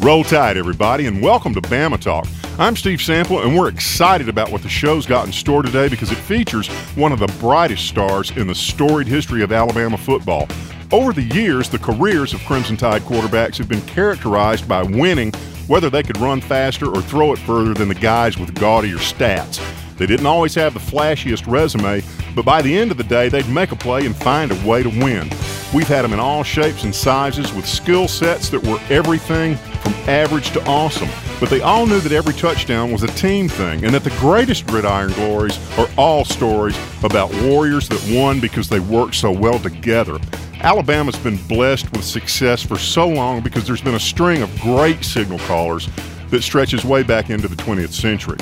Roll Tide, everybody, and welcome to Bama Talk. I'm Steve Sample, and we're excited about what the show's got in store today because it features one of the brightest stars in the storied history of Alabama football. Over the years, the careers of Crimson Tide quarterbacks have been characterized by winning, whether they could run faster or throw it further than the guys with gaudier stats. They didn't always have the flashiest resume, but by the end of the day, they'd make a play and find a way to win. We've had them in all shapes and sizes with skill sets that were everything from average to awesome. But they all knew that every touchdown was a team thing and that the greatest gridiron glories are all stories about warriors that won because they worked so well together. Alabama's been blessed with success for so long because there's been a string of great signal callers that stretches way back into the 20th century.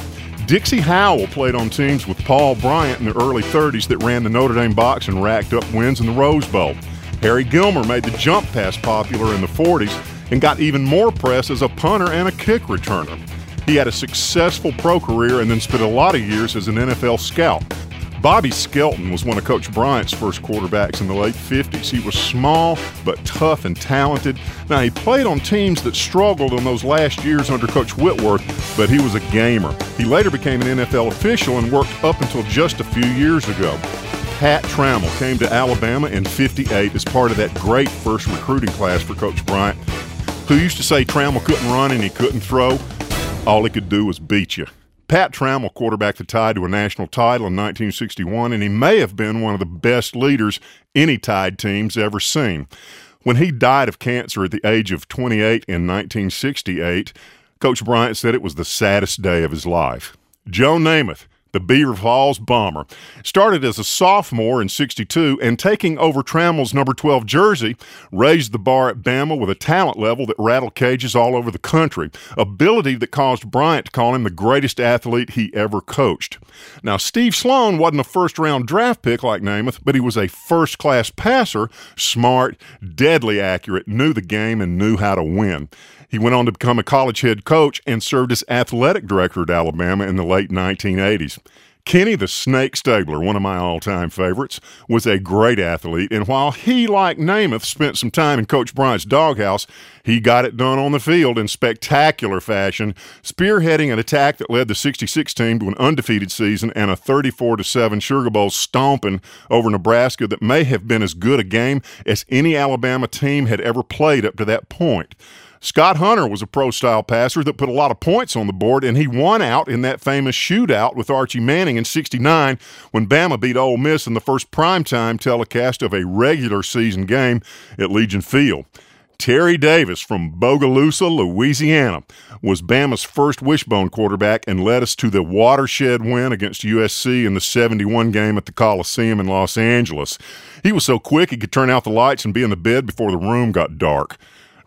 Dixie Howell played on teams with Paul Bryant in the early 30s that ran the Notre Dame box and racked up wins in the Rose Bowl. Harry Gilmer made the jump pass popular in the 40s and got even more press as a punter and a kick returner. He had a successful pro career and then spent a lot of years as an NFL scout. Bobby Skelton was one of Coach Bryant's first quarterbacks in the late 50s. He was small but tough and talented. Now, he played on teams that struggled in those last years under Coach Whitworth, but he was a gamer. He later became an NFL official and worked up until just a few years ago. Pat Trammell came to Alabama in 58 as part of that great first recruiting class for Coach Bryant, who used to say Trammell couldn't run and he couldn't throw. All he could do was beat you. Pat Trammell quarterbacked the Tide to a national title in 1961, and he may have been one of the best leaders any Tide team's ever seen. When he died of cancer at the age of 28 in 1968, Coach Bryant said it was the saddest day of his life. Joe Namath the Beaver Falls Bomber. Started as a sophomore in 62 and taking over Trammell's number 12 jersey, raised the bar at Bama with a talent level that rattled cages all over the country, ability that caused Bryant to call him the greatest athlete he ever coached. Now, Steve Sloan wasn't a first round draft pick like Namath, but he was a first class passer, smart, deadly accurate, knew the game, and knew how to win. He went on to become a college head coach and served as athletic director at Alabama in the late 1980s. Kenny the Snake Stabler, one of my all time favorites, was a great athlete, and while he, like Namath, spent some time in Coach Bryant's doghouse, he got it done on the field in spectacular fashion, spearheading an attack that led the 66 team to an undefeated season and a 34 7 Sugar Bowl stomping over Nebraska that may have been as good a game as any Alabama team had ever played up to that point. Scott Hunter was a pro style passer that put a lot of points on the board, and he won out in that famous shootout with Archie Manning in 69 when Bama beat Ole Miss in the first primetime telecast of a regular season game at Legion Field. Terry Davis from Bogalusa, Louisiana, was Bama's first wishbone quarterback and led us to the watershed win against USC in the 71 game at the Coliseum in Los Angeles. He was so quick he could turn out the lights and be in the bed before the room got dark.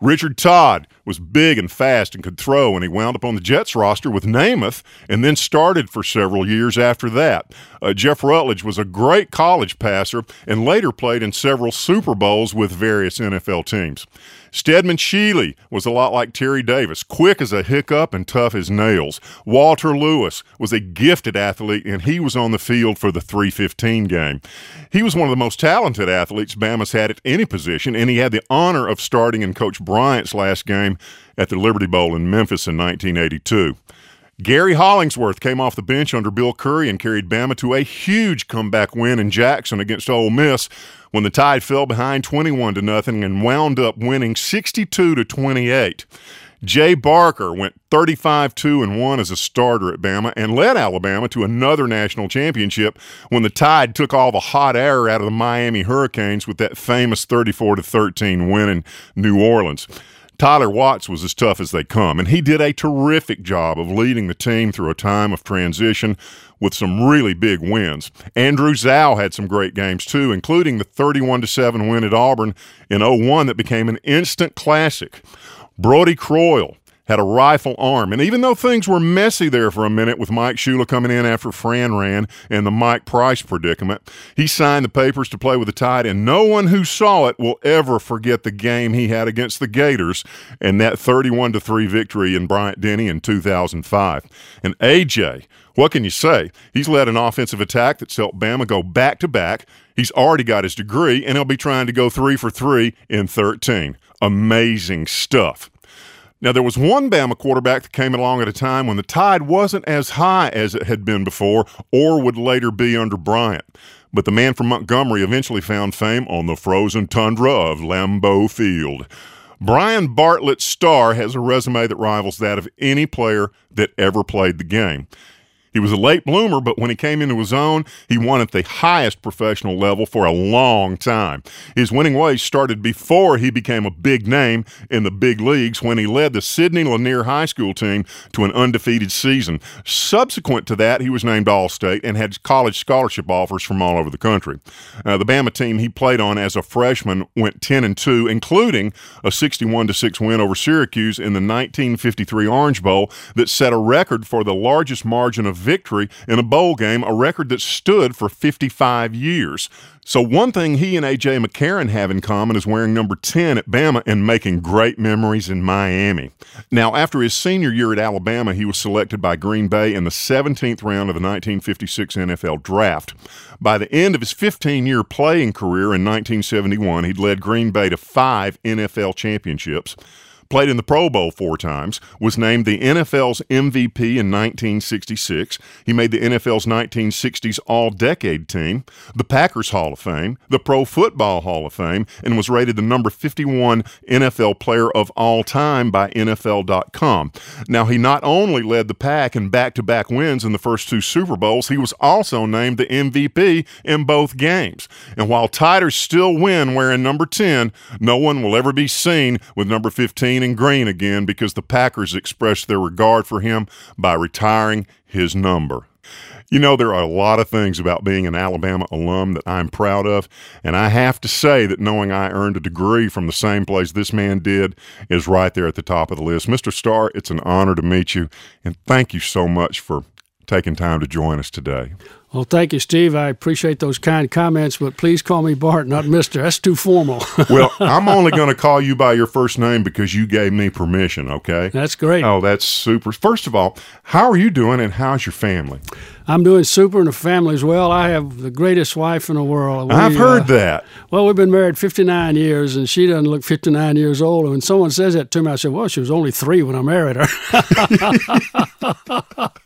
Richard Todd was big and fast and could throw, and he wound up on the Jets roster with Namath and then started for several years after that. Uh, Jeff Rutledge was a great college passer and later played in several Super Bowls with various NFL teams. Steadman Shealy was a lot like Terry Davis, quick as a hiccup and tough as nails. Walter Lewis was a gifted athlete, and he was on the field for the 315 game. He was one of the most talented athletes Bama's had at any position, and he had the honor of starting in Coach Bryant's last game at the Liberty Bowl in Memphis in 1982. Gary Hollingsworth came off the bench under Bill Curry and carried Bama to a huge comeback win in Jackson against Ole Miss when the Tide fell behind 21 to nothing and wound up winning 62 to 28. Jay Barker went 35 2 and 1 as a starter at Bama and led Alabama to another national championship when the Tide took all the hot air out of the Miami Hurricanes with that famous 34 to 13 win in New Orleans. Tyler Watts was as tough as they come, and he did a terrific job of leading the team through a time of transition with some really big wins. Andrew Zow had some great games too, including the 31 7 win at Auburn in 01 that became an instant classic. Brody Croyle had a rifle arm. And even though things were messy there for a minute with Mike Shula coming in after Fran ran and the Mike Price predicament, he signed the papers to play with the Tide, and no one who saw it will ever forget the game he had against the Gators and that 31 3 victory in Bryant Denny in 2005. And AJ, what can you say? He's led an offensive attack that's helped Bama go back to back. He's already got his degree, and he'll be trying to go three for three in 13. Amazing stuff. Now, there was one Bama quarterback that came along at a time when the tide wasn't as high as it had been before or would later be under Bryant. But the man from Montgomery eventually found fame on the frozen tundra of Lambeau Field. Bryan Bartlett Starr has a resume that rivals that of any player that ever played the game. He was a late bloomer, but when he came into his own, he won at the highest professional level for a long time. His winning ways started before he became a big name in the big leagues when he led the Sidney Lanier High School team to an undefeated season. Subsequent to that, he was named All State and had college scholarship offers from all over the country. Uh, the Bama team he played on as a freshman went 10 and 2, including a 61 6 win over Syracuse in the 1953 Orange Bowl that set a record for the largest margin of victory in a bowl game, a record that stood for 55 years. So, one thing he and A.J. McCarron have in common is wearing number 10 at Bama and making great memories in Miami. Now, after his senior year at Alabama, he was selected by Green Bay in the 17th round of the 1956 NFL Draft. By the end of his 15 year playing career in 1971, he'd led Green Bay to five NFL championships played in the Pro Bowl four times, was named the NFL's MVP in 1966. He made the NFL's 1960s All Decade team, the Packers Hall of Fame, the Pro Football Hall of Fame, and was rated the number 51 NFL player of all time by NFL.com. Now, he not only led the pack in back to back wins in the first two Super Bowls, he was also named the MVP in both games. And while Tiders still win wearing number 10, no one will ever be seen with number 15 green and green again because the Packers expressed their regard for him by retiring his number. You know, there are a lot of things about being an Alabama alum that I'm proud of, and I have to say that knowing I earned a degree from the same place this man did is right there at the top of the list. Mr. Starr, it's an honor to meet you, and thank you so much for taking time to join us today. Well, thank you, Steve. I appreciate those kind comments, but please call me Bart, not Mister. That's too formal. well, I'm only going to call you by your first name because you gave me permission. Okay. That's great. Oh, that's super. First of all, how are you doing, and how's your family? I'm doing super, and the family as well. I have the greatest wife in the world. We, I've heard uh, that. Well, we've been married 59 years, and she doesn't look 59 years old. And when someone says that to me, I say, "Well, she was only three when I married her."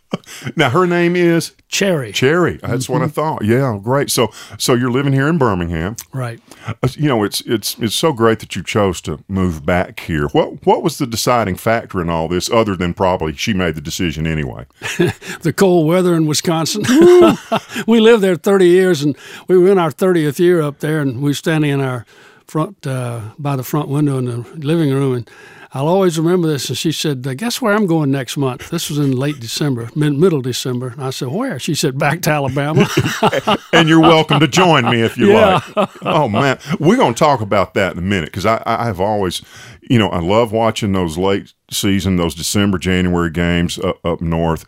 now her name is Cherry. Cherry. That's mm-hmm. what I mm-hmm. thought. Yeah, great. So so you're living here in Birmingham. Right. Uh, you know, it's it's it's so great that you chose to move back here. What what was the deciding factor in all this other than probably she made the decision anyway? the cold weather in Wisconsin. we lived there 30 years and we were in our 30th year up there and we were standing in our front uh, by the front window in the living room and I'll always remember this. And she said, Guess where I'm going next month? This was in late December, mid- middle December. And I said, Where? She said, Back to Alabama. and you're welcome to join me if you yeah. like. Oh, man. We're going to talk about that in a minute because I, I've always, you know, I love watching those late season, those December, January games up, up north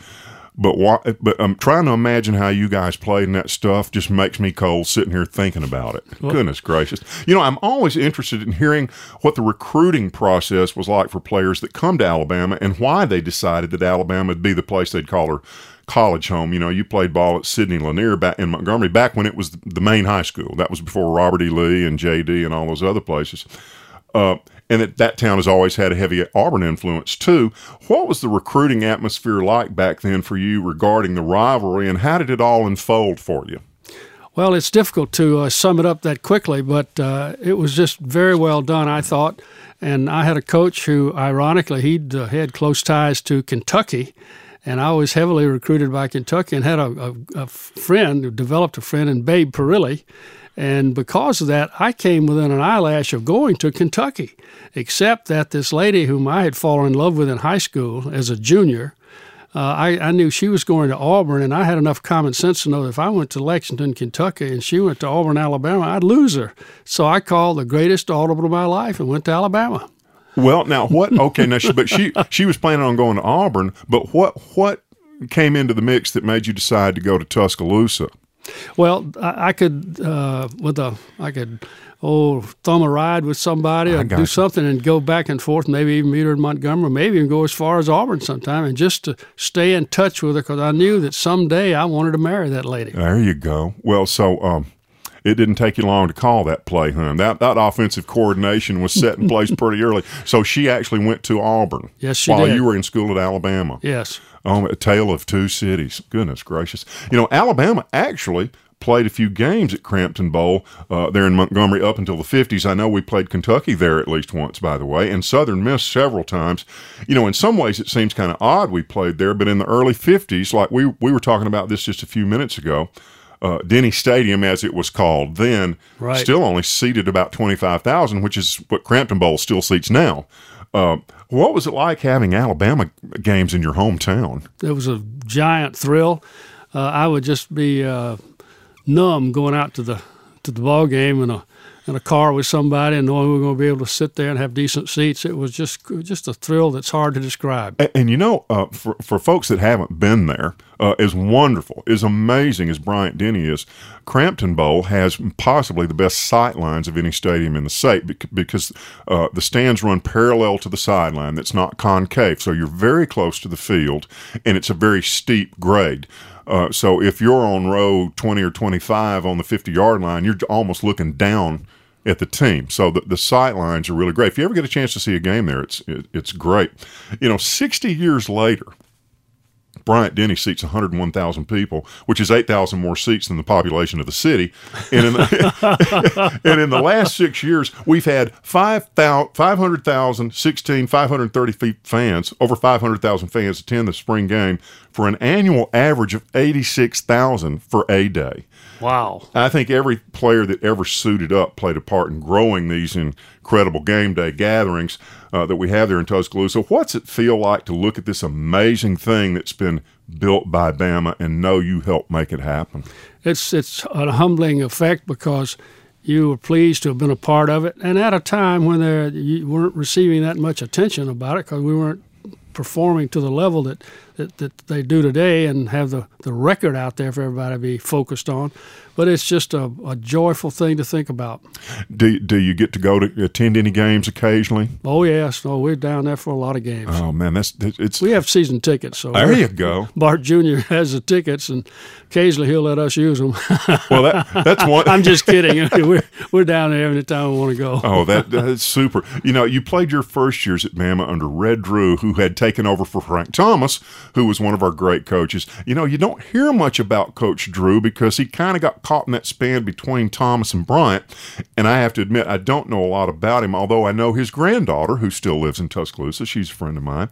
but why, but I'm trying to imagine how you guys played in that stuff. Just makes me cold sitting here thinking about it. Well, Goodness gracious! You know, I'm always interested in hearing what the recruiting process was like for players that come to Alabama and why they decided that Alabama would be the place they'd call her college home. You know, you played ball at Sidney Lanier back in Montgomery back when it was the main high school. That was before Robert E. Lee and J.D. and all those other places. Uh, and that, that town has always had a heavy Auburn influence too. What was the recruiting atmosphere like back then for you regarding the rivalry, and how did it all unfold for you? Well, it's difficult to uh, sum it up that quickly, but uh, it was just very well done, I thought. And I had a coach who, ironically, he'd uh, had close ties to Kentucky, and I was heavily recruited by Kentucky and had a, a, a friend, developed a friend in Babe Parilli, and because of that, I came within an eyelash of going to Kentucky, except that this lady whom I had fallen in love with in high school as a junior, uh, I, I, knew she was going to Auburn, and I had enough common sense to know that if I went to Lexington, Kentucky, and she went to Auburn, Alabama, I'd lose her. So I called the greatest audible of my life and went to Alabama. Well, now what? Okay, now she, but she she was planning on going to Auburn, but what what came into the mix that made you decide to go to Tuscaloosa? Well, I, I could uh, with a I could oh thumb a ride with somebody or do you. something and go back and forth. Maybe even meet her in Montgomery. Maybe even go as far as Auburn sometime, and just to stay in touch with her because I knew that someday I wanted to marry that lady. There you go. Well, so um, it didn't take you long to call that play, huh? That that offensive coordination was set in place pretty early. So she actually went to Auburn. Yes, she while did. you were in school at Alabama. Yes. Oh, a tale of two cities. Goodness gracious. You know, Alabama actually played a few games at Crampton Bowl uh, there in Montgomery up until the 50s. I know we played Kentucky there at least once, by the way, and Southern Miss several times. You know, in some ways it seems kind of odd we played there, but in the early 50s, like we, we were talking about this just a few minutes ago, uh, Denny Stadium, as it was called then, Right. still only seated about 25,000, which is what Crampton Bowl still seats now. Uh, what was it like having Alabama games in your hometown? It was a giant thrill. Uh, I would just be uh, numb going out to the to the ball game in a in a car with somebody and knowing we were going to be able to sit there and have decent seats. It was just just a thrill that's hard to describe. And, and you know, uh, for for folks that haven't been there, uh, as wonderful, as amazing as Bryant Denny is, Crampton Bowl has possibly the best sight lines of any stadium in the state because uh, the stands run parallel to the sideline. That's not concave, so you're very close to the field, and it's a very steep grade. Uh, so if you're on row 20 or 25 on the 50 yard line, you're almost looking down at the team. So the, the sight lines are really great. If you ever get a chance to see a game there, it's it, it's great. You know, 60 years later, Bryant Denny seats 101,000 people, which is 8,000 more seats than the population of the city. And in the, and in the last six years, we've had 5,000 500,000, 16, 530 feet fans, over 500,000 fans attend the spring game for an annual average of 86,000 for a day. Wow. I think every player that ever suited up played a part in growing these incredible game day gatherings uh, that we have there in Tuscaloosa. What's it feel like to look at this amazing thing that's been built by Bama and know you helped make it happen? It's it's a humbling effect because you were pleased to have been a part of it, and at a time when there you weren't receiving that much attention about it because we weren't performing to the level that, that, that they do today and have the, the record out there for everybody to be focused on. But it's just a, a joyful thing to think about. Do, do you get to go to attend any games occasionally? Oh yes, no, we're down there for a lot of games. Oh man, that's it's. we have season tickets, so There you go. Bart Jr. has the tickets, and occasionally he'll let us use them. Well, that that's one. I'm just kidding. we're we're down there every time we want to go. Oh, that that's super. You know, you played your first years at Bama under Red Drew, who had taken over for Frank Thomas, who was one of our great coaches. You know, you don't hear much about Coach Drew because he kind of got caught in that span between Thomas and Bryant. And I have to admit, I don't know a lot about him, although I know his granddaughter, who still lives in Tuscaloosa. She's a friend of mine.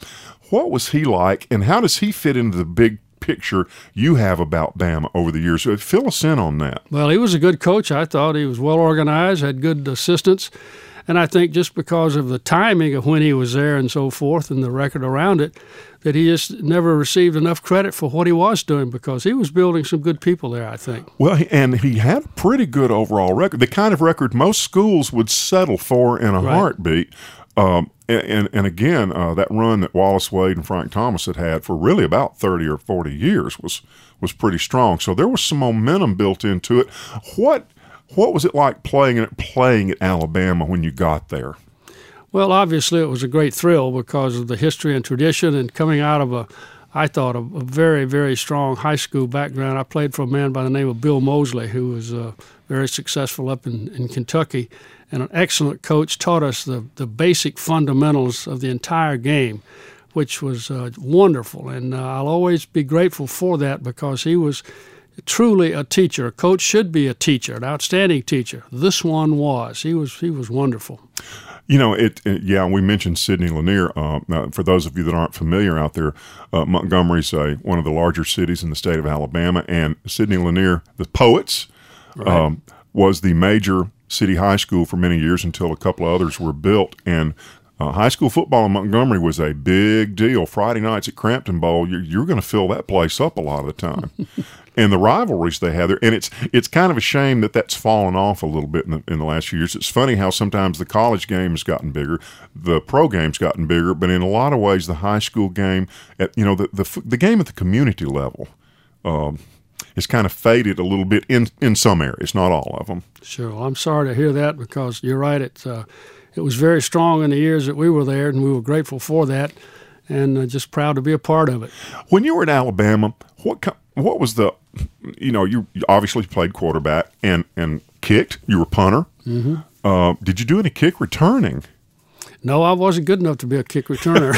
What was he like, and how does he fit into the big picture you have about Bama over the years? Fill us in on that. Well, he was a good coach. I thought he was well organized, had good assistants. And I think just because of the timing of when he was there and so forth and the record around it, that he just never received enough credit for what he was doing because he was building some good people there, I think. Well, and he had a pretty good overall record, the kind of record most schools would settle for in a Right. heartbeat. Um, and, and, and again, uh, that run that Wallace Wade and Frank Thomas had had for really about 30 or 40 years was, was pretty strong. So there was some momentum built into it. What, what was it like playing at, playing at Alabama when you got there? Well, obviously, it was a great thrill because of the history and tradition and coming out of a, I thought, a, a very, very strong high school background. I played for a man by the name of Bill Moseley, who was uh, very successful up in, in Kentucky and an excellent coach, taught us the, the basic fundamentals of the entire game, which was uh, wonderful. And uh, I'll always be grateful for that because he was truly a teacher. A coach should be a teacher, an outstanding teacher. This one was. He was he was wonderful. You know, it, it- yeah. We mentioned Sidney Lanier. Uh, for those of you that aren't familiar out there, uh, Montgomery's a, one of the larger cities in the state of Alabama, and Sidney Lanier, the poets, um, was the major city high school for many years until a couple of others were built. And uh, high school football in Montgomery was a big deal. Friday nights at Crampton Bowl, you're, you're going to fill that place up a lot of the time. and the rivalries they have there. And it's it's kind of a shame that that's fallen off a little bit in the, in the last few years. It's funny how sometimes the college game has gotten bigger, the pro game's gotten bigger, but in a lot of ways, the high school game, at, you know, the, the the game at the community level. Um, is kind of faded a little bit in, in some areas, not all of them. Sure. I'm sorry to hear that because you're right. It's uh, it was very strong in the years that we were there, and we were grateful for that, and uh, just proud to be a part of it. When you were in Alabama, what what was the, you know, you you obviously played quarterback and and kicked. You were punter. Mm-hmm. Uh, did you do any kick returning? No, I wasn't good enough to be a kick returner.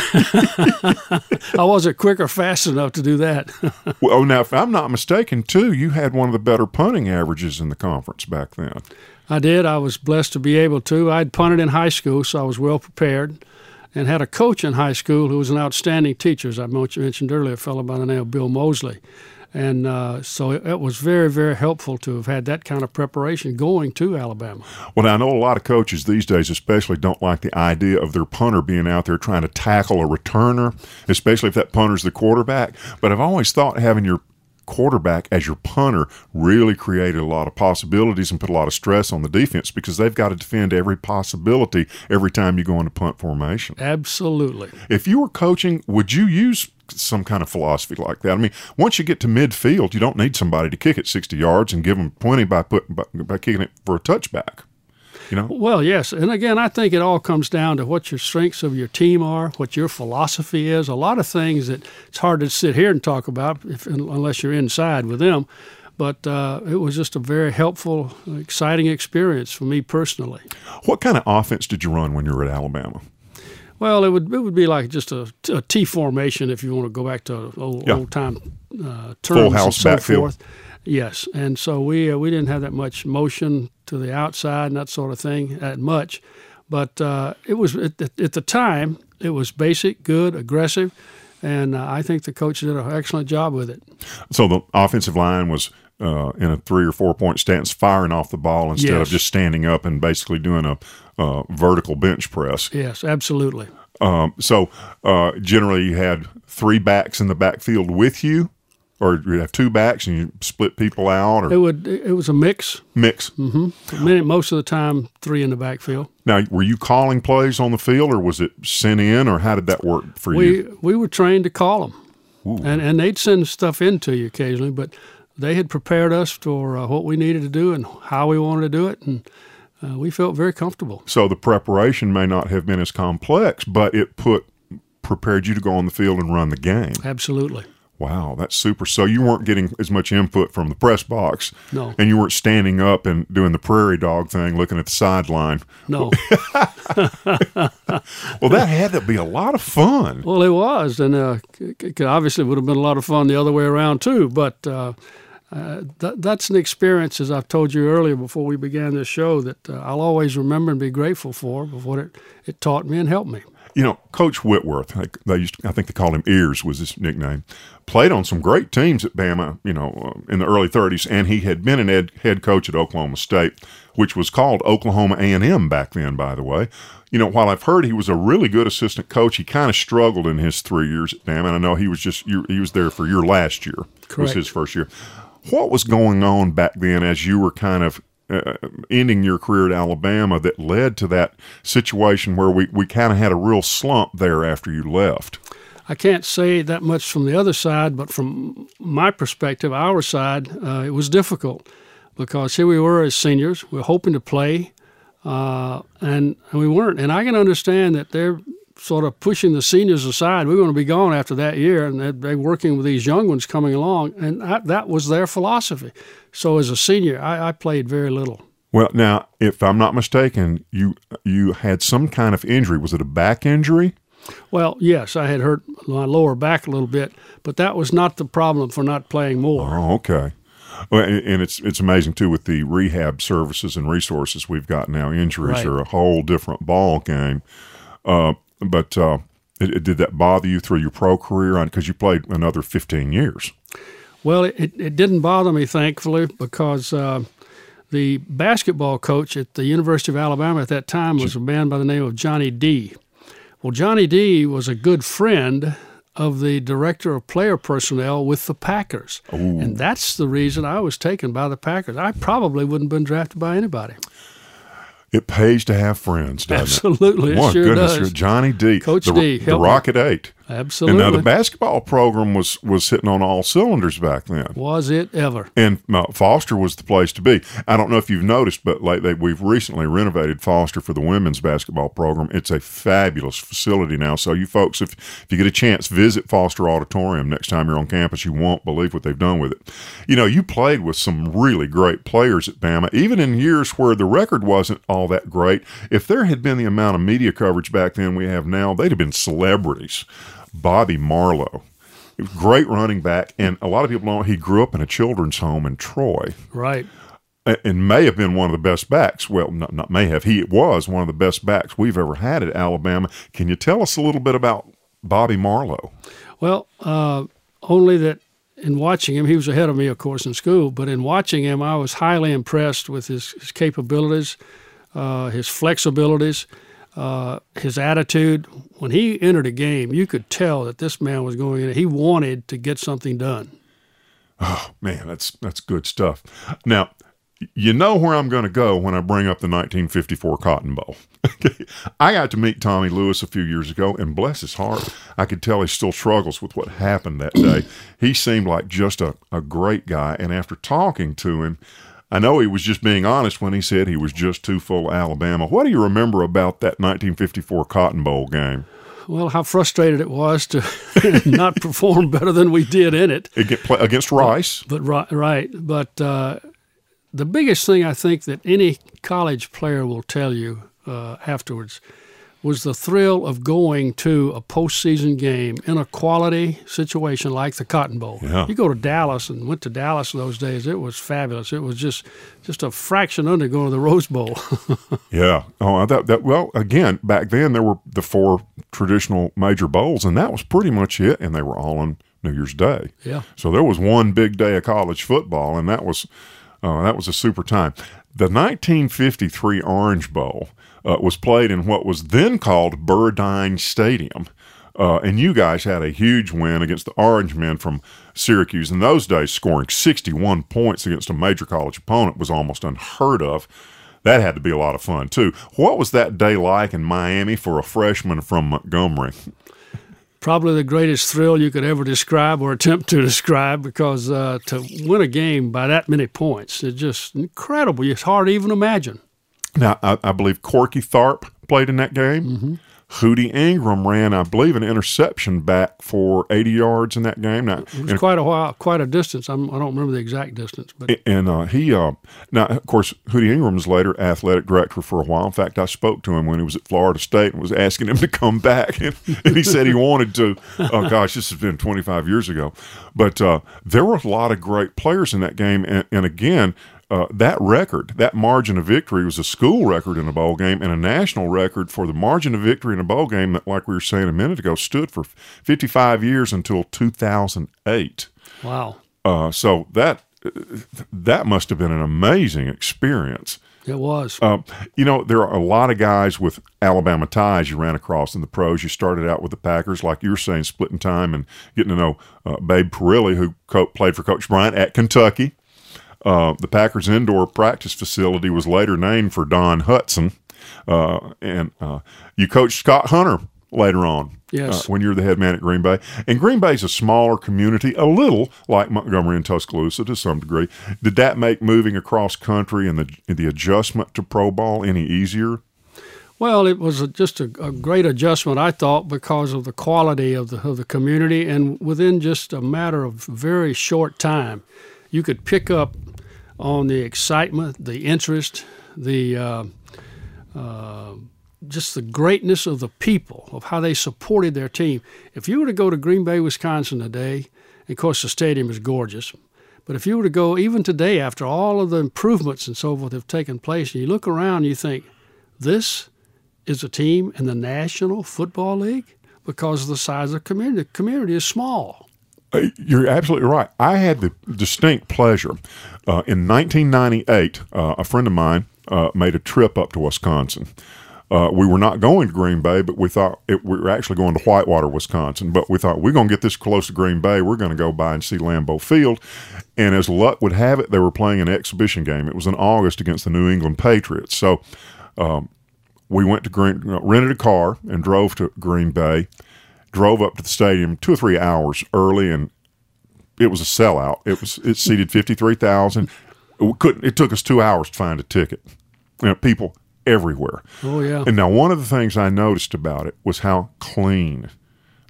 I wasn't quick or fast enough to do that. well, now, if I'm not mistaken, too, you had one of the better punting averages in the conference back then. I did. I was blessed to be able to. I'd punted in high school, so I was well prepared and had a coach in high school who was an outstanding teacher, as I mentioned earlier, a fellow by the name of Bill Moseley. And uh, so it, it, was very, very helpful to have had that kind of preparation going to Alabama. Well, I know a lot of coaches these days, especially, don't like the idea of their punter being out there trying to tackle a returner, especially if that punter's the quarterback. But I've always thought having your quarterback as your punter really created a lot of possibilities and put a lot of stress on the defense because they've got to defend every possibility every time you go into punt formation. Absolutely. If you were coaching, would you use some kind of philosophy like that. I mean, once you get to midfield, you don't need somebody to kick it 60 yards and give them 20 by put by, by kicking it for a touchback. You know? Well, yes, and again, I think it all comes down to what your strengths of your team are, what your philosophy is. A lot of things that it's hard to sit here and talk about if, unless you're inside with them. But uh, it was just a very helpful, exciting experience for me personally. What kind of offense did you run when you were at Alabama? Well, it would it would be like just a, a T formation if you want to go back to old, yeah. old time uh, terms Full house and so backfield. forth. Yes, and so we uh, we didn't have that much motion to the outside and that sort of thing that much, but uh, it was at, at, the time it was basic, good, aggressive, and uh, I think the coach did an excellent job with it. So the offensive line was uh, in a three or four point stance, firing off the ball instead yes. of just standing up and basically doing a uh, vertical bench press. Yes, absolutely. Um, so uh, generally, you had three backs in the backfield with you, or you have two backs and you split people out. Or it would it was a mix. Mix. Mm-hmm. Most of the time, three in the backfield. Now, were you calling plays on the field, or was it sent in, or how did that work for we, you? We were trained to call them, Ooh. and and they'd send stuff in to you occasionally, but they had prepared us for uh, what we needed to do and how we wanted to do it, and uh, we felt very comfortable. So the preparation may not have been as complex, but it put prepared you to go on the field and run the game. Absolutely. Wow, that's super. So you weren't getting as much input from the press box. No. And you weren't standing up and doing the prairie dog thing, looking at the sideline. No. well, that had to be a lot of fun. Well, it was. And uh, obviously, it would have been a lot of fun the other way around, too. But uh, uh, th- that's an experience, as I've told you earlier before we began this show, that uh, I'll always remember and be grateful for, of what it, it taught me and helped me. You know, Coach Whitworth, they used to, I think they called him Ears was his nickname, played on some great teams at Bama, you know, uh, in the early 30s, and he had been an ed, head coach at Oklahoma State, which was called Oklahoma A&M back then, by the way. You know, while I've heard he was a really good assistant coach, he kind of struggled in his three years at Bama, and I know he was just he was there for your last year. Correct. Was his first year. What was going on back then as you were kind of uh, ending your career at Alabama that led to that situation where we, we kind of had a real slump there after you left? I can't say that much from the other side, but from my perspective, our side, uh, it was difficult because here we were as seniors, we are hoping to play, uh, and, and we weren't. And I can understand that they're sort of pushing the seniors aside. We're going to be gone after that year, and they're, they're working with these young ones coming along, and I, that was their philosophy. So as a senior, I, I, played very little. Well, now, if I'm not mistaken, you you had some kind of injury. Was it a back injury? Well, yes, I had hurt my lower back a little bit, but that was not the problem for not playing more. Oh, okay. Well, and it's it's amazing too with the rehab services and resources we've got now. Injuries right. are a whole different ball game. Uh, but uh, it, it, did that bother you through your pro career on because you played another 15 years? Well, it, it didn't bother me, thankfully, because uh, the basketball coach at the University of Alabama at that time was a man by the name of Johnny Dee. Well, Johnny Dee was a good friend of the director of player personnel with the Packers. Ooh. And that's the reason I was taken by the Packers. I probably wouldn't have been drafted by anybody. It pays to have friends, doesn't Absolutely, it? Absolutely, sure goodness, does. Johnny Dee, Coach the, D, the Rocket Eight. Absolutely. And now the basketball program was was hitting on all cylinders back then. Was it ever? And uh, Foster was the place to be. I don't know if you've noticed, but like they, we've recently renovated Foster for the women's basketball program. It's a fabulous facility now. So you folks, if, if you get a chance, visit Foster Auditorium next time you're on campus. You won't believe what they've done with it. You know, you played with some really great players at Bama, even in years where the record wasn't all that great. If there had been the amount of media coverage back then we have now, they'd have been celebrities. Bobby Marlow. He was great running back, and a lot of people don't. He grew up in a children's home in Troy, Right. and may have been one of the best backs. Well, not, not may have. He was one of the best backs we've ever had at Alabama. Can you tell us a little bit about Bobby Marlow? Well, uh, only that in watching him, he was ahead of me, of course, in school, but in watching him, I was highly impressed with his, his capabilities, uh, his flexibilities, uh, his attitude. When he entered a game, you could tell that this man was going in, he wanted to get something done. Oh man, that's that's good stuff. Now, you know where I'm going to go when I bring up the 1954 Cotton Bowl. I got to meet Tommy Lewis a few years ago, and bless his heart, I could tell he still struggles with what happened that day. he seemed like just a, a great guy, and after talking to him, I know he was just being honest when he said he was just too full of Alabama. What do you remember about that 1954 Cotton Bowl game? Well, how frustrated it was to not perform better than we did in it. Against, Rice? But right, right. But uh, the biggest thing I think that any college player will tell you uh, afterwards was the thrill of going to a postseason game in a quality situation like the Cotton Bowl. Yeah. You go to Dallas and went to Dallas those days. It was fabulous. It was just just a fraction under going to the Rose Bowl. Yeah. Oh, that that well, again, back then there were the four traditional major bowls, and that was pretty much it, and they were all on New Year's Day. yeah. So there was one big day of college football, and that was uh, that was a super time. The 1953 Orange Bowl uh, was played in what was then called Burdine Stadium. Uh, and you guys had a huge win against the Orange Men from Syracuse. In those days, scoring 61 points against a major college opponent was almost unheard of. That had to be a lot of fun, too. What was that day like in Miami for a freshman from Montgomery? Probably the greatest thrill you could ever describe or attempt to describe because uh, to win a game by that many points is just incredible. It's hard to even imagine. Now, I, I believe Corky Tharp played in that game. Mm-hmm. Hootie Ingram ran, I believe, an interception back for 80 yards in that game. Now, It was quite a while, quite a distance. I'm, I don't remember the exact distance, but and uh, he, uh, now, of course, Hootie Ingram was later athletic director for a while. In fact, I spoke to him when he was at Florida State and was asking him to come back, and, and he said he wanted to. Oh gosh, this has been 25 years ago, but uh, there were a lot of great players in that game, and, and again. Uh, that record, that margin of victory, was a school record in a bowl game and a national record for the margin of victory in a bowl game that, like we were saying a minute ago, stood for 55 years until 2008. wow, Uh, so that that must have been an amazing experience. it was. Uh, you know, there are a lot of guys with Alabama ties you ran across in the pros. You started out with the Packers, like you were saying, splitting time and getting to know uh, Babe Parilli, who co- played for Coach Bryant at Kentucky. Uh, the Packers indoor practice facility was later named for Don Hutson. Uh, and uh, you coached Scott Hunter later on. Yes. uh, when you're the head man at Green Bay. And Green Bay's a smaller community, a little like Montgomery and Tuscaloosa to some degree. Did that make moving across country and the the adjustment to pro ball any easier? Well, it was a, just a, a great adjustment, I thought, because of the quality of the of the community, and within just a matter of very short time, you could pick up on the excitement, the interest, the uh, uh, just the greatness of the people, of how they supported their team. If you were to go to Green Bay, Wisconsin today, of course the stadium is gorgeous, but if you were to go even today, after all of the improvements and so forth have taken place, and you look around, and you think, this is a team in the National Football League because of the size of the community. The community is small. Uh, You're absolutely right. I had the distinct pleasure uh, in 1998. Uh, a friend of mine uh, made a trip up to Wisconsin. Uh, we were not going to Green Bay, but we thought it, we were actually going to Whitewater, Wisconsin. But we thought we're going to get this close to Green Bay. We're going to go by and see Lambeau Field. And as luck would have it, they were playing an exhibition game. It was in August against the New England Patriots. So um, we went to Green, rented a car and drove to Green Bay drove up to the stadium two or three hours early, and it was a sellout. It was it seated fifty three thousand. It couldn't. It took us two hours to find a ticket. You know, people everywhere. Oh yeah. And now one of the things I noticed about it was how clean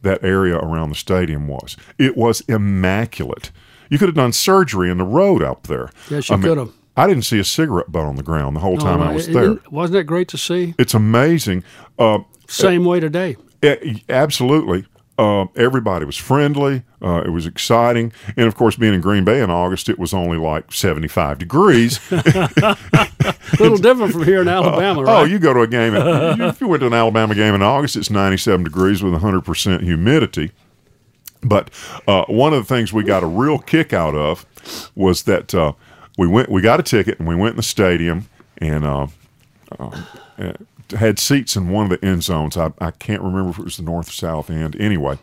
that area around the stadium was. It was immaculate. You could have done surgery in the road up there. Yes, you I mean, could have. I didn't see a cigarette butt on the ground the whole time No, I was there. wasn't that great to see? It's amazing. Uh, Same way today. Eh, absolutely. Uh, everybody was friendly. Uh, it was exciting. And of course, being in Green Bay in August, it was only like 75 degrees. A little different from here in Alabama, right? Oh, you go to a game, at, if you went to an Alabama game in August, it's 97 degrees with 100% humidity. But uh, one of the things we got a real kick out of was that uh, we went, we got a ticket and we went in the stadium and uh, uh, had seats in one of the end zones. I, I can't remember if it was the north or south end. Anyway,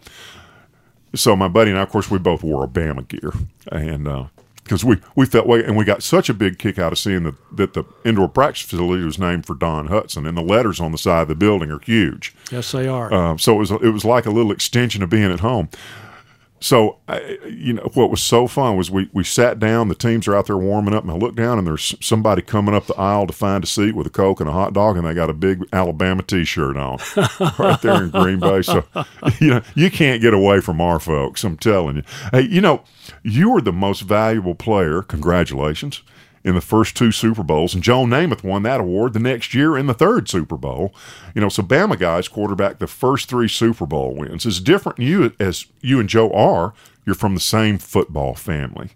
so my buddy and I, of course, we both wore Bama gear, and because we we felt way, and we got such a big kick out of seeing that that the indoor practice facility was named for Don Hutson, and the letters on the side of the building are huge. yes, they are. Um, so it was it was like a little extension of being at home. So you know what was so fun was we we sat down. The teams are out there warming up, and I look down, and there's somebody coming up the aisle to find a seat with a coke and a hot dog, and they got a big Alabama T-shirt on, right there in Green Bay. So you know you can't get away from our folks. I'm telling you. Hey, you know you were the most valuable player. Congratulations. In the first two Super Bowls, and Joe Namath won that award the next year in the third Super Bowl. You know, so Bama guys quarterback the first three Super Bowl wins. As different you as you and Joe are, you're from the same football family.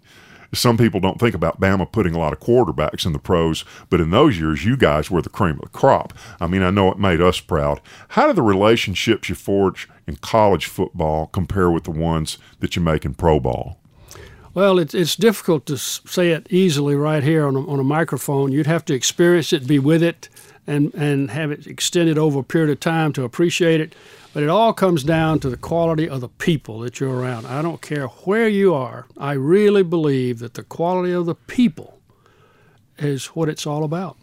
Some people don't think about Bama putting a lot of quarterbacks in the pros, but in those years, you guys were the cream of the crop. I mean, I know it made us proud. How do the relationships you forge in college football compare with the ones that you make in pro ball? Well, it's it's difficult to say it easily right here on a, on a microphone. You'd have to experience it, be with it, and and have it extended over a period of time to appreciate it. But it all comes down to the quality of the people that you're around. I don't care where you are. I really believe that the quality of the people is what it's all about.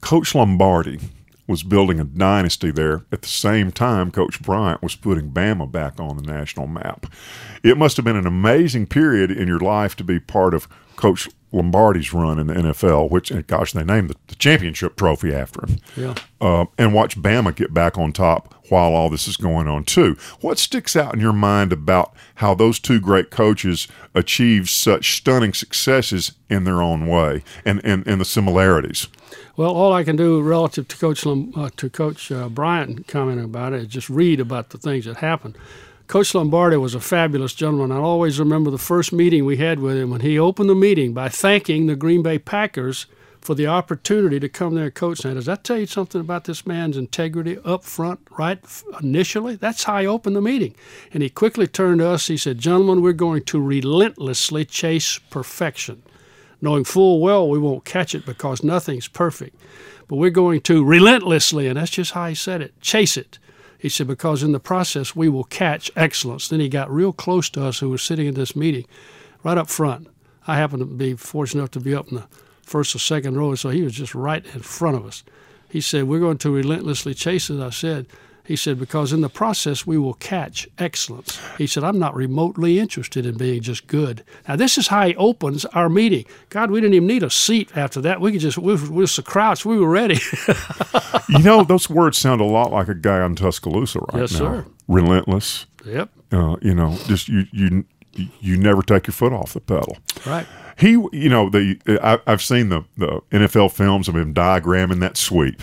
Coach Lombardi was building a dynasty there at the same time Coach Bryant was putting Bama back on the national map. It must have been an amazing period in your life to be part of Coach Lombardi's run in the NFL, which, gosh, they named the, championship trophy after him. Yeah. Uh, and watch Bama get back on top while all this is going on, too. What sticks out in your mind about how those two great coaches achieved such stunning successes in their own way and, and, and the similarities? Well, all I can do relative to Coach Lom- uh, to Coach uh, Bryant commenting about it is just read about the things that happened. Coach Lombardi was a fabulous gentleman. I always remember the first meeting we had with him when he opened the meeting by thanking the Green Bay Packers for the opportunity to come there and coach. Now, does that tell you something about this man's integrity up front, right initially? That's how he opened the meeting. And he quickly turned to us. He said, Gentlemen, we're going to relentlessly chase perfection knowing full well we won't catch it because nothing's perfect. But we're going to relentlessly, and that's just how he said it, chase it. He said, because in the process we will catch excellence. Then he got real close to us who were sitting in this meeting, right up front. I happened to be fortunate enough to be up in the first or second row, so he was just right in front of us. He said, We're going to relentlessly chase it. I said, he said, because in the process we will catch excellence. He said, I'm not remotely interested in being just good. Now, this is how he opens our meeting. God, we didn't even need a seat after that. We could just, we, we was crouched. We were ready. you know, those words sound a lot like a guy on Tuscaloosa right Yes, now. sir. Relentless. yep. Uh, you know, just you you you never take your foot off the pedal. Right. He, you know, the I, I've seen the the NFL films of him diagramming that sweep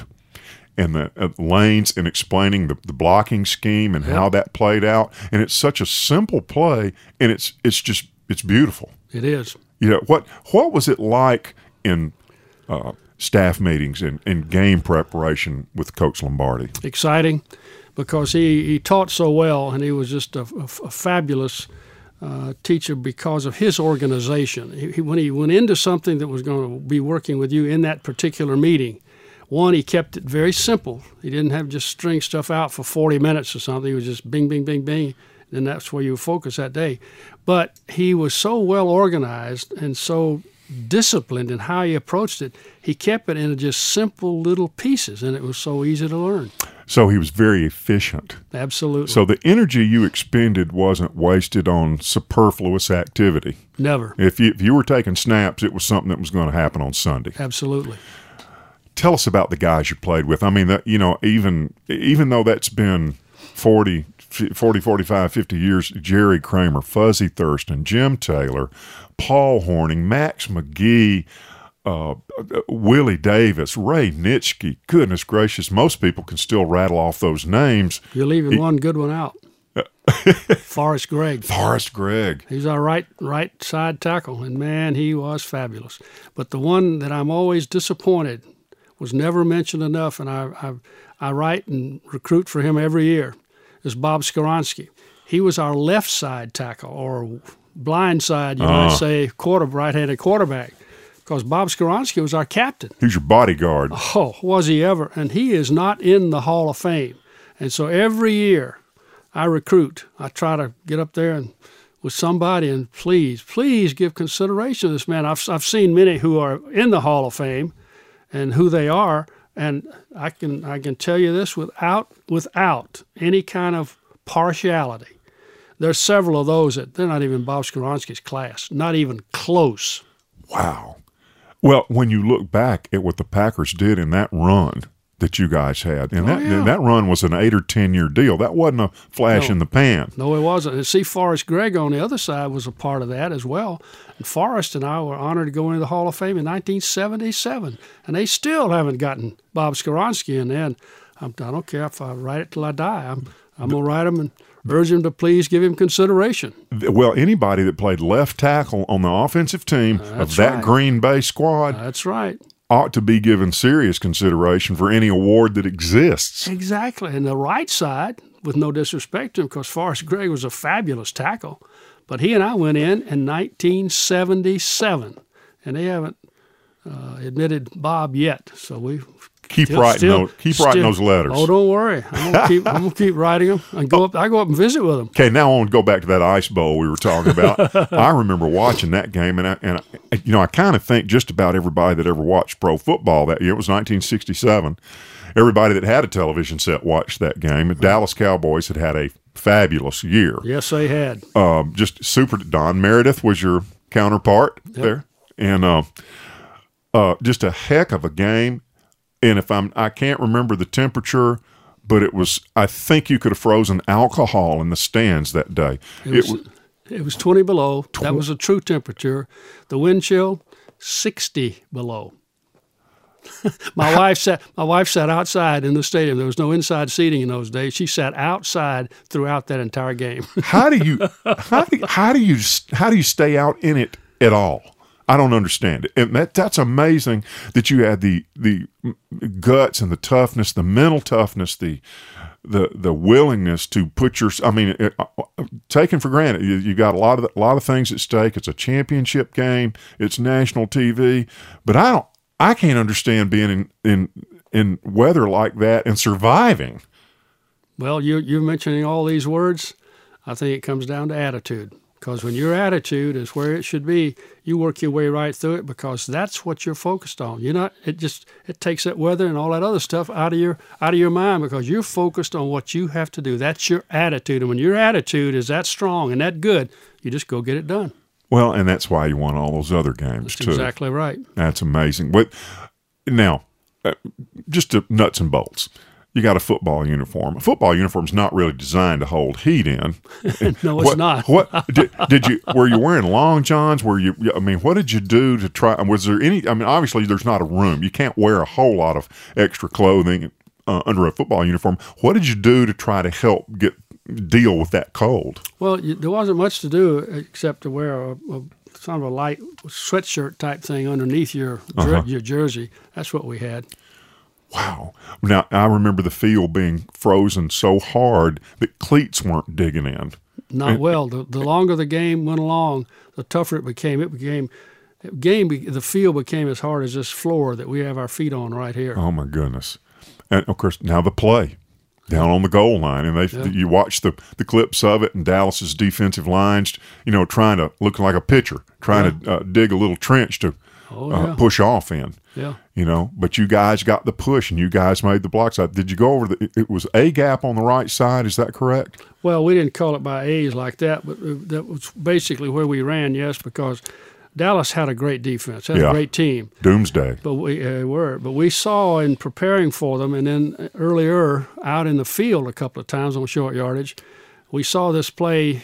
and the uh, lanes and explaining the, the blocking scheme and how that played out. And it's such a simple play, and it's it's just it's beautiful. It is. You know what what was it like in uh, staff meetings and, and game preparation with Coach Lombardi? exciting because he, he taught so well and he was just a, a- a fabulous uh, teacher because of his organization. He, he- when he went into something that was going to be working with you in that particular meeting, one, he kept it very simple. He didn't have just string stuff out for 40 minutes or something. He was just bing, bing, bing, bing. And that's where you focus that day. But he was so well organized and so disciplined in how he approached it, he kept it in just simple little pieces, and it was so easy to learn. So he was very efficient. Absolutely. So the energy you expended wasn't wasted on superfluous activity. Never. If you, if you were taking snaps, it was something that was going to happen on Sunday. Absolutely. Tell us about the guys you played with. I mean, that, you know, even even though that's been 40, 40, 45, 50 years, Jerry Kramer, Fuzzy Thurston, Jim Taylor, Paul Hornung, Max McGee, uh, Willie Davis, Ray Nitschke. Goodness gracious, most people can still rattle off those names. You're leaving one good one out. Forrest Gregg. Forrest Gregg. He's our right right side tackle, and man, he was fabulous. But the one that I'm always disappointed was never mentioned enough, and I I, I write and recruit for him every year. Is Bob Skoronski. He was our left side tackle, or blind side, you might uh-huh. say, quarter right-handed quarterback because Bob Skoronski was our captain. He's your bodyguard. Oh, was he ever? And he is not in the Hall of Fame. And so every year I recruit, I try to get up there and with somebody and please, please give consideration to this man. I've, I've seen many who are in the Hall of Fame and who they are. And I can I can tell you this without without any kind of partiality. There's several of those that they're not even Bob Skoronski's class, not even close. Wow. Well, when you look back at what the Packers did in that run that you guys had, and oh, that yeah. that run was an eight or ten year deal. That wasn't a flash No. in the pan. No, it wasn't. And see, Forrest Gregg on the other side was a part of that as well. And Forrest and I were honored to go into the Hall of Fame in 1977, and they still haven't gotten Bob Skoronski in there. And I'm, I don't care if I write it till I die. I'm, I'm going to write him and urge him to please give him consideration. Well, anybody that played left tackle on the offensive team of that right. Green Bay squad That's right. Ought to be given serious consideration for any award that exists. Exactly. And the right side, with no disrespect to him, because Forrest Gregg was a fabulous tackle, but he and I went in in 1977, and they haven't uh, admitted Bob yet. So we Keep still- writing still- those. Keep writing those letters. Oh, don't worry. I'm gonna keep. I'm gonna keep writing them. And go up. I go up and visit with them. Okay, now I want to go back to that ice bowl we were talking about. I remember watching that game, and I, and I, you know, I kind of think just about everybody that ever watched pro football that year. It was 1967. Everybody that had a television set watched that game. The Dallas Cowboys had had a fabulous year. Yes, they had. Um, just super. Don Meredith was your counterpart there, and uh, uh, just a heck of a game. And if I'm, I can't remember the temperature, but it was. I think you could have frozen alcohol in the stands that day. It was, it was 20 below. That was a true temperature. The wind chill, 60 below. my wife sat. My wife sat outside in the stadium. There was no inside seating in those days. She sat outside throughout that entire game. how do you how do, how do you how do you stay out in it at all? I don't understand it. And that that's amazing that you had the the guts and the toughness, the mental toughness, the the the willingness to put your I mean it, uh, taken for granted you, you got a lot of a lot of things at stake. It's a championship game. It's national TV, but I don't I can't understand being in in in weather like that and surviving. well, you you're mentioning all these words. I think it comes down to attitude. Because when your attitude is where it should be, you work your way right through it because that's what you're focused on. You're not. It just it takes that weather and all that other stuff out of your out of your mind because you're focused on what you have to do. That's your attitude, and when your attitude is that strong and that good, you just go get it done. Well, and that's why you won all those other games That's too. exactly right. That's amazing. But now, uh, just to nuts and bolts. You got a football uniform. A football uniform's not really designed to hold heat in. No, it's what, not. What did, did you? Were you wearing long johns? Were you? I mean, what did you do to try? Was there any? I mean, obviously, there's not a room. You can't wear a whole lot of extra clothing uh, under a football uniform. What did you do to try to help get deal with that cold? Well, you, there wasn't much to do except to wear a, a sort of a light sweatshirt type thing underneath your Uh-huh. your jersey. That's what we had. Wow. Now I remember the field being frozen so hard that cleats weren't digging in. Not well. The, the longer the game went along, the tougher it became. It became game. The field became as hard as this floor that we have our feet on right here. Oh my goodness! And of course, now the play down on the goal line, and they you watch the the clips of it, and Dallas's defensive lines, you know, trying to look like a pitcher, trying to uh, dig a little trench to Oh, uh, push off in. Yeah. You know, but you guys got the push and you guys made the block side. Did you go over the? It was a gap on the right side. Is that correct? Well, we didn't call it by A's like that, but uh, that was basically where we ran. Yes, because Dallas had a great defense, had Yeah. a great team. Doomsday. But we uh, were, but we saw in preparing for them, and then earlier out in the field a couple of times on short yardage, we saw this play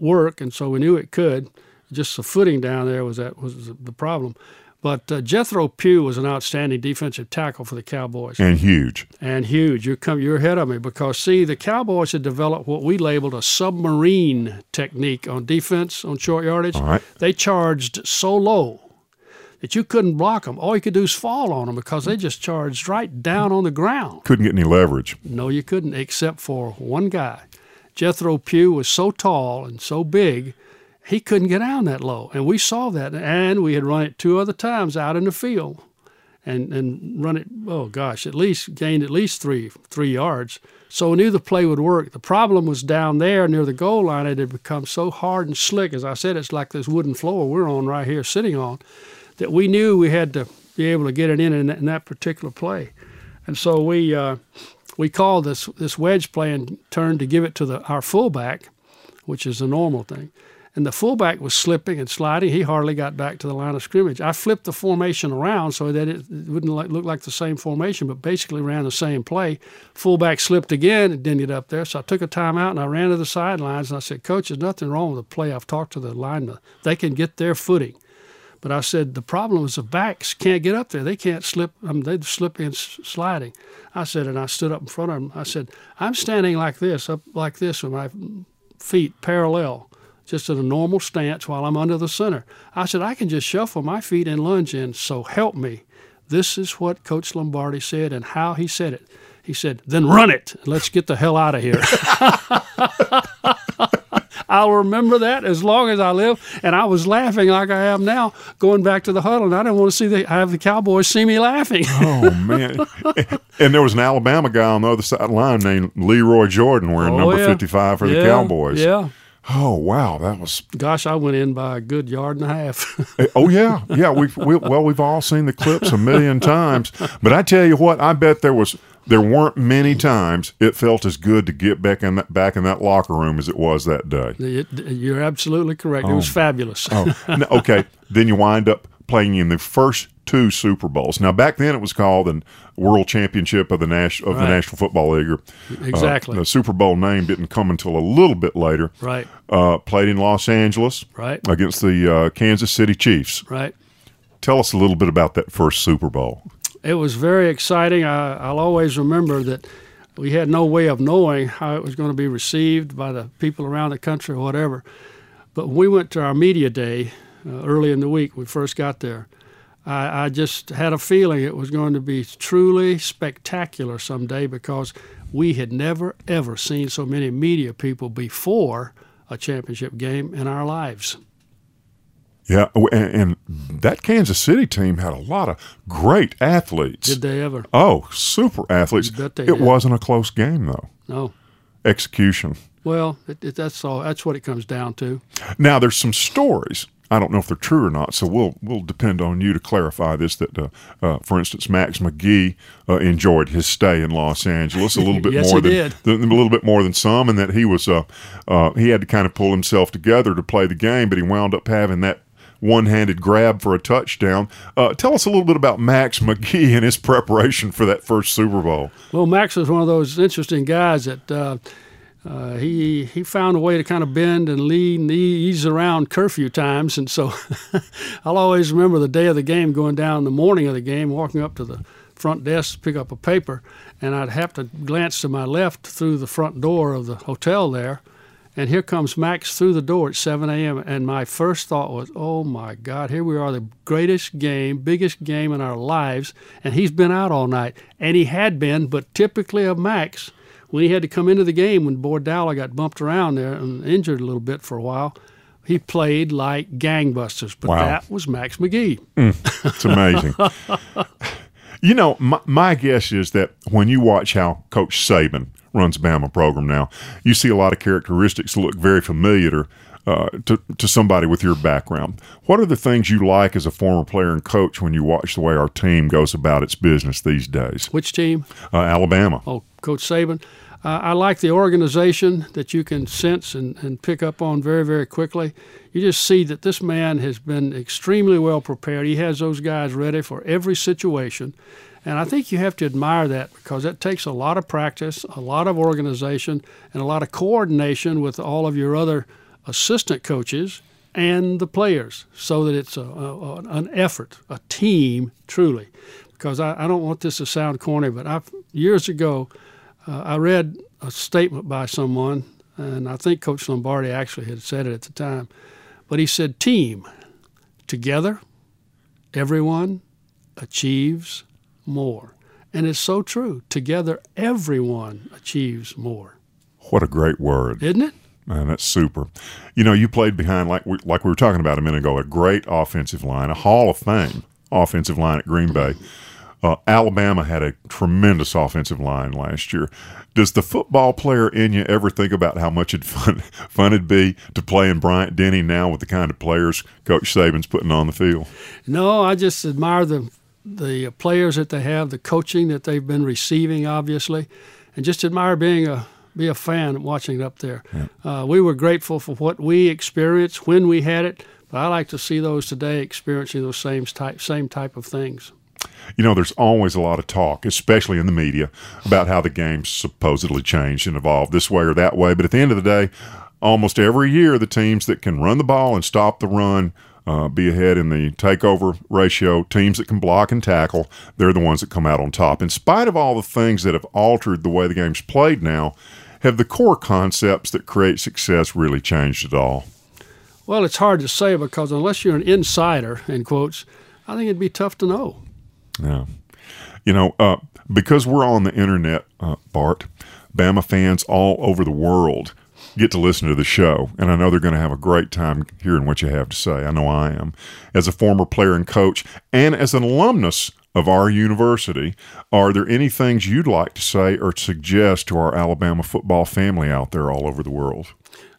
work, and so we knew it could. Just the footing down there was that was the problem. But uh, Jethro Pugh was an outstanding defensive tackle for the Cowboys, And huge. and huge. You're come, you're ahead of me because see, the Cowboys had developed what we labeled a submarine technique on defense on short yardage. All right. They charged so low that you couldn't block them. All you could do is fall on them because they just charged right down on the ground. Couldn't get any leverage. No, you couldn't, except for one guy. Jethro Pugh was so tall and so big, he couldn't get down that low. And we saw that. And we had run it two other times out in the field and, and run it, oh gosh, at least gained at least three three yards. So we knew the play would work. The problem was down there near the goal line. It had become so hard and slick. As I said, it's like this wooden floor we're on right here sitting on that we knew we had to be able to get it in in that, in that particular play. And so we uh, we called this this wedge play and turned to give it to the our fullback, which is a normal thing. And the fullback was slipping and sliding. He hardly got back to the line of scrimmage. I flipped the formation around so that it wouldn't look like the same formation, but basically ran the same play. Fullback slipped again and didn't get up there. So I took a timeout and I ran to the sidelines and I said, Coach, there's nothing wrong with the play. I've talked to the linemen. They can get their footing. But I said the problem is the backs can't get up there. They can't slip. Um, I mean, they're slipping and sliding. I said, and I stood up in front of them. I said, I'm standing like this, up like this, with my feet parallel, just in a normal stance while I'm under the center. I said, I can just shuffle my feet and lunge in. So help me. This is what Coach Lombardi said and how he said it. He said, then run it. Let's get the hell out of here. I'll remember that as long as I live. And I was laughing like I am now, going back to the huddle, and I didn't want to see the have the Cowboys see me laughing. Oh man! and there was an Alabama guy on the other side of the line named Lee Roy Jordan wearing Oh, number yeah. fifty-five for the Cowboys. Yeah. Oh wow, that was. Gosh, I went in by a good yard and a half. Eh, oh yeah, yeah. We've we, well, we've all seen the clips a million times. But I tell you what, I bet there was there weren't many times it felt as good to get back in that back in that locker room as it was that day. It- You're absolutely correct. It was oh. fabulous. Oh, no, okay. Then you wind up playing in the first two Super Bowls. Now back then it was called the World Championship of the National of the National Football League. or, uh, Exactly. the Super Bowl name didn't come until a little bit later. Right. Uh, played in Los Angeles Right. against the uh, Kansas City Chiefs. Right. Tell us a little bit about that first Super Bowl. It was very exciting. I, I'll always remember that we had no way of knowing how it was going to be received by the people around the country or whatever. But when we went to our media day uh, early in the week, we first got there. I, I just had a feeling it was going to be truly spectacular someday because we had never, ever seen so many media people before a championship game in our lives. Yeah, and, and that Kansas City team had a lot of great athletes. Did they ever? oh, super athletes. You bet they it did. wasn't a close game though. No. Execution. Well, it, it, that's all. That's what it comes down to. Now, there's some stories. I don't know if they're true or not, so we'll we'll depend on you to clarify this. That, uh, uh, for instance, Max McGee uh, enjoyed his stay in Los Angeles a little bit Yes, more than, than a little bit more than some, and that he was uh, uh, he had to kind of pull himself together to play the game, but he wound up having that one-handed grab for a touchdown. Uh, tell us a little bit about Max McGee and his preparation for that first Super Bowl. Well, Max was one of those interesting guys that uh, uh, he he found a way to kind of bend and lead and ease around curfew times, and so I'll always remember the day of the game, going down the morning of the game, walking up to the front desk to pick up a paper, and I'd have to glance to my left through the front door of the hotel there. And here comes Max through the door at 7 a.m. And my first thought was, oh my God, here we are, the greatest game, biggest game in our lives. And he's been out all night. And he had been, but typically of Max, when he had to come into the game, when Dowler got bumped around there and injured a little bit for a while, he played like gangbusters. But Wow. that was Max McGee. It's amazing. you know, my, my guess is that when you watch how Coach Saban runs Bama program now, you see a lot of characteristics that look very familiar uh, to, to somebody with your background. What are the things you like as a former player and coach when you watch the way our team goes about its business these days? Which team? Uh, Alabama. Oh, Coach Saban. Uh, I like the organization that you can sense and, and pick up on very, very quickly. You just see that this man has been extremely well prepared. He has those guys ready for every situation. And I think you have to admire that because that takes a lot of practice, a lot of organization, and a lot of coordination with all of your other assistant coaches and the players so that it's a, a, an effort, a team, truly. Because I, I, don't want this to sound corny, but I've, years ago, uh, I read a statement by someone, and I think Coach Lombardi actually had said it at the time, but he said, Team, together, everyone achieves more. And it's so true. Together, everyone achieves more. What a great word. Isn't it? Man, that's super. You know, you played behind, like we, like we were talking about a minute ago, a great offensive line, a Hall of Fame offensive line at Green Bay. Uh, Alabama had a tremendous offensive line last year. Does the football player in you ever think about how much it fun, fun it'd be to play in Bryant Denny now with the kind of players Coach Saban's putting on the field? No, I just admire the the players that they have, the coaching that they've been receiving, obviously, and just admire being a be a fan watching it up there. Yeah. Uh, we were grateful for what we experienced when we had it, but I like to see those today experiencing those same type same type of things. You know, there's always a lot of talk, especially in the media, about how the game's supposedly changed and evolved this way or that way. But at the end of the day, almost every year, the teams that can run the ball and stop the run, uh, be ahead in the takeover ratio, teams that can block and tackle, they're the ones that come out on top. In spite of all the things that have altered the way the game's played now, have the core concepts that create success really changed at all? Well, it's hard to say because unless you're an insider, in quotes, I think it'd be tough to know. Yeah. You know, uh, because we're on the internet, uh, Bart, Bama fans all over the world get to listen to the show, and I know they're going to have a great time hearing what you have to say. I know I am. As a former player and coach, and as an alumnus of our university, are there any things you'd like to say or suggest to our Alabama football family out there all over the world?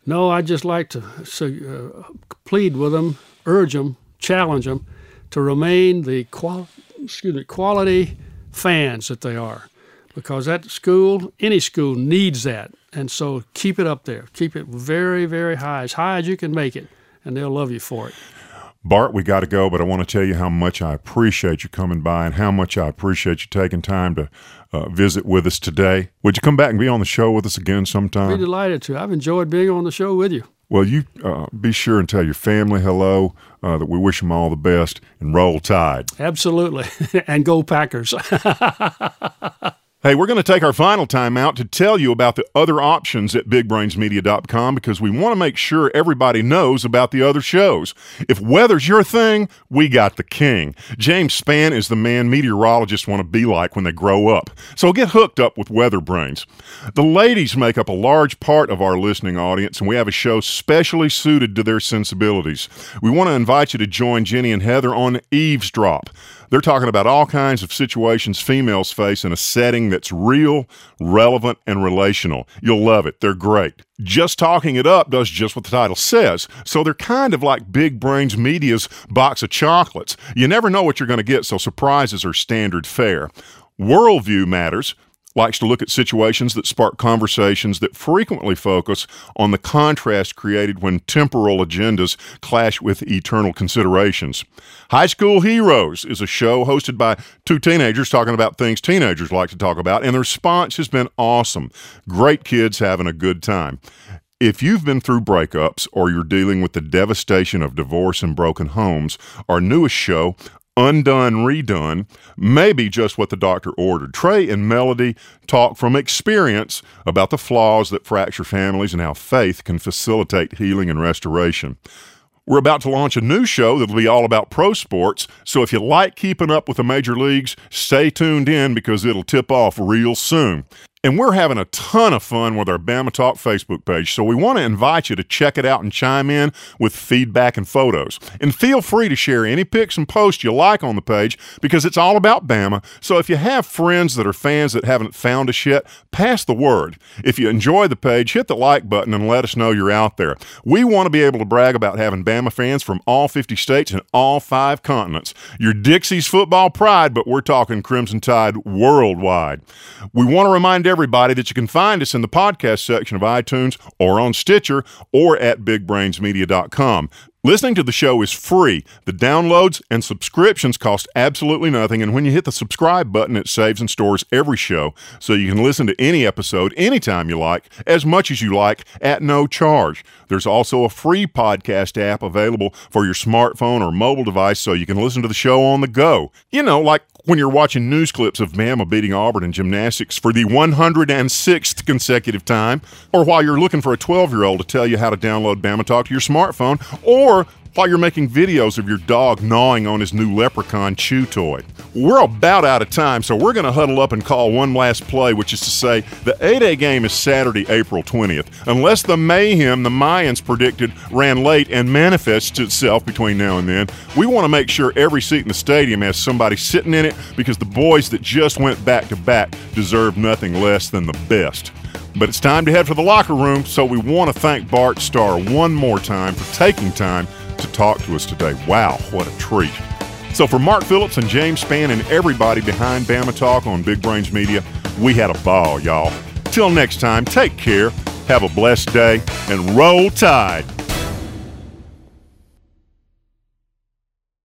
No, I'd just like to uh, plead with them, urge them, challenge them to remain the qual- excuse me, quality fans that they are because that school, any school, needs that. And so keep it up there. Keep it very, very high, as high as you can make it, and they'll love you for it. Bart, we got to go, but I want to tell you how much I appreciate you coming by and how much I appreciate you taking time to uh, visit with us today. Would you come back and be on the show with us again sometime? I'd be delighted to. I've enjoyed being on the show with you. Well, you uh, be sure and tell your family hello, uh, that we wish them all the best, and roll tide. Absolutely. and go Packers. Hey, we're going to take our final time out to tell you about the other options at bigbrainsmedia.com because we want to make sure everybody knows about the other shows. If weather's your thing, we got the king. James Spann is the man meteorologists want to be like when they grow up. So get hooked up with Weather Brains. The ladies make up a large part of our listening audience, and we have a show specially suited to their sensibilities. We want to invite you to join Jenny and Heather on Eavesdrop. They're talking about all kinds of situations females face in a setting that's real, relevant, and relational. You'll love it. They're great. Just Talking It Up does just what the title says. So they're kind of like Big Brains Media's box of chocolates. You never know what you're going to get, so surprises are standard fare. Worldview matters likes to look at situations that spark conversations that frequently focus on the contrast created when temporal agendas clash with eternal considerations. High School Heroes is a show hosted by two teenagers talking about things teenagers like to talk about, and the response has been awesome. Great kids having a good time. If you've been through breakups or you're dealing with the devastation of divorce and broken homes, our newest show, undone, redone, maybe just what the doctor ordered. Trey and Melody talk from experience about the flaws that fracture families and how faith can facilitate healing and restoration. We're about to launch a new show that'll be all about pro sports, so if you like keeping up with the major leagues, stay tuned in because it'll tip off real soon. And we're having a ton of fun with our Bama Talk Facebook page, so we want to invite you to check it out and chime in with feedback and photos. And feel free to share any pics and posts you like on the page because it's all about Bama. So if you have friends that are fans that haven't found us yet, pass the word. If you enjoy the page, hit the like button and let us know you're out there. We want to be able to brag about having Bama fans from all 50 states and all five continents. You're Dixie's football pride, but we're talking Crimson Tide worldwide. We want to remind everybody that you can find us in the podcast section of iTunes or on Stitcher or at bigbrainsmedia.com. Listening to the show is free. The downloads and subscriptions cost absolutely nothing, and when you hit the subscribe button, it saves and stores every show so you can listen to any episode anytime you like, as much as you like, at no charge. There's also a free podcast app available for your smartphone or mobile device so you can listen to the show on the go. You know, like when you're watching news clips of Bama beating Auburn in gymnastics for the 106th consecutive time, or while you're looking for a 12 year old to tell you how to download Bama Talk to your smartphone, or while you're making videos of your dog gnawing on his new leprechaun chew toy. We're about out of time, so we're going to huddle up and call one last play, which is to say the A-Day game is Saturday, April 20th. Unless the mayhem the Mayans predicted ran late and manifests itself between now and then, we want to make sure every seat in the stadium has somebody sitting in it because the boys that just went back to back deserve nothing less than the best. But it's time to head for the locker room, so we want to thank Bart Starr one more time for taking time to talk to us today. Wow, what a treat. So, for Mark Phillips and James Spann and everybody behind Bama Talk on Big Brains Media, we had a ball, y'all. Till next time, take care, have a blessed day, and roll tide.